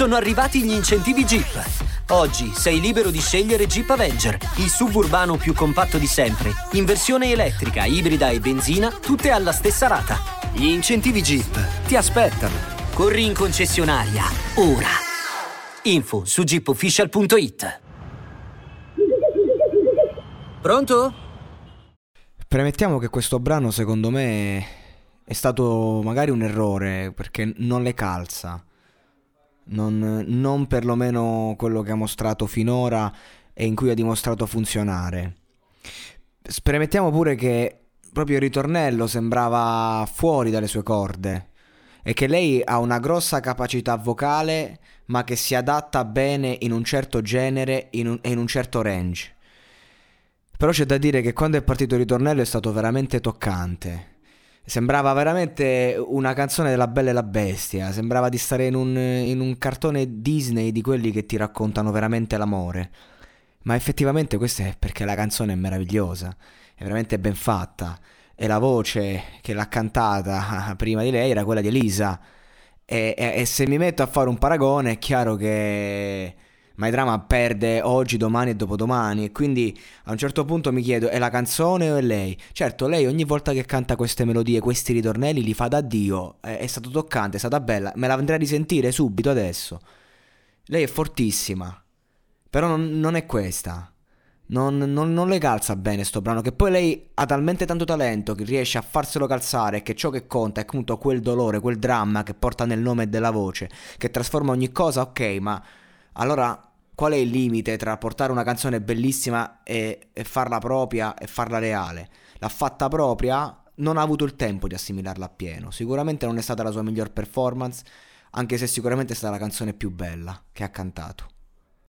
Sono arrivati gli incentivi Jeep. Oggi sei libero di scegliere Jeep Avenger, il suburbano più compatto di sempre, in versione elettrica, ibrida e benzina, tutte alla stessa rata. Gli incentivi Jeep ti aspettano. Corri in concessionaria, ora. Info su jeepofficial.it. Pronto? Premettiamo che questo brano secondo me è stato magari un errore perché non le calza. Non, non perlomeno quello che ha mostrato finora e in cui ha dimostrato funzionare. Premettiamo pure che proprio il ritornello sembrava fuori dalle sue corde e che lei ha una grossa capacità vocale ma che si adatta bene in un certo genere e in, in un certo range. Però c'è da dire che quando è partito il ritornello è stato veramente toccante. Sembrava veramente una canzone della Bella e la Bestia, sembrava di stare in un, in un cartone Disney di quelli che ti raccontano veramente l'amore. Ma effettivamente questo è perché la canzone è meravigliosa, è veramente ben fatta. E la voce che l'ha cantata prima di lei era quella di Elisa. E, e, e se mi metto a fare un paragone è chiaro che My Drama perde oggi, domani e dopodomani e quindi a un certo punto mi chiedo è la canzone o è lei? Certo, lei ogni volta che canta queste melodie, questi ritornelli li fa da Dio, è, è stato toccante, è stata bella, me la andrei a risentire subito adesso. Lei è fortissima, però non, non è questa. Non, non, non, le calza bene sto brano. Che poi lei ha talmente tanto talento che riesce a farselo calzare. Che ciò che conta è appunto quel dolore, quel dramma che porta nel nome della voce. Che trasforma ogni cosa, ok, ma allora qual è il limite tra portare una canzone bellissima e, e farla propria e farla reale? L'ha fatta propria, non ha avuto il tempo di assimilarla appieno. Sicuramente non è stata la sua miglior performance, anche se sicuramente è stata la canzone più bella che ha cantato.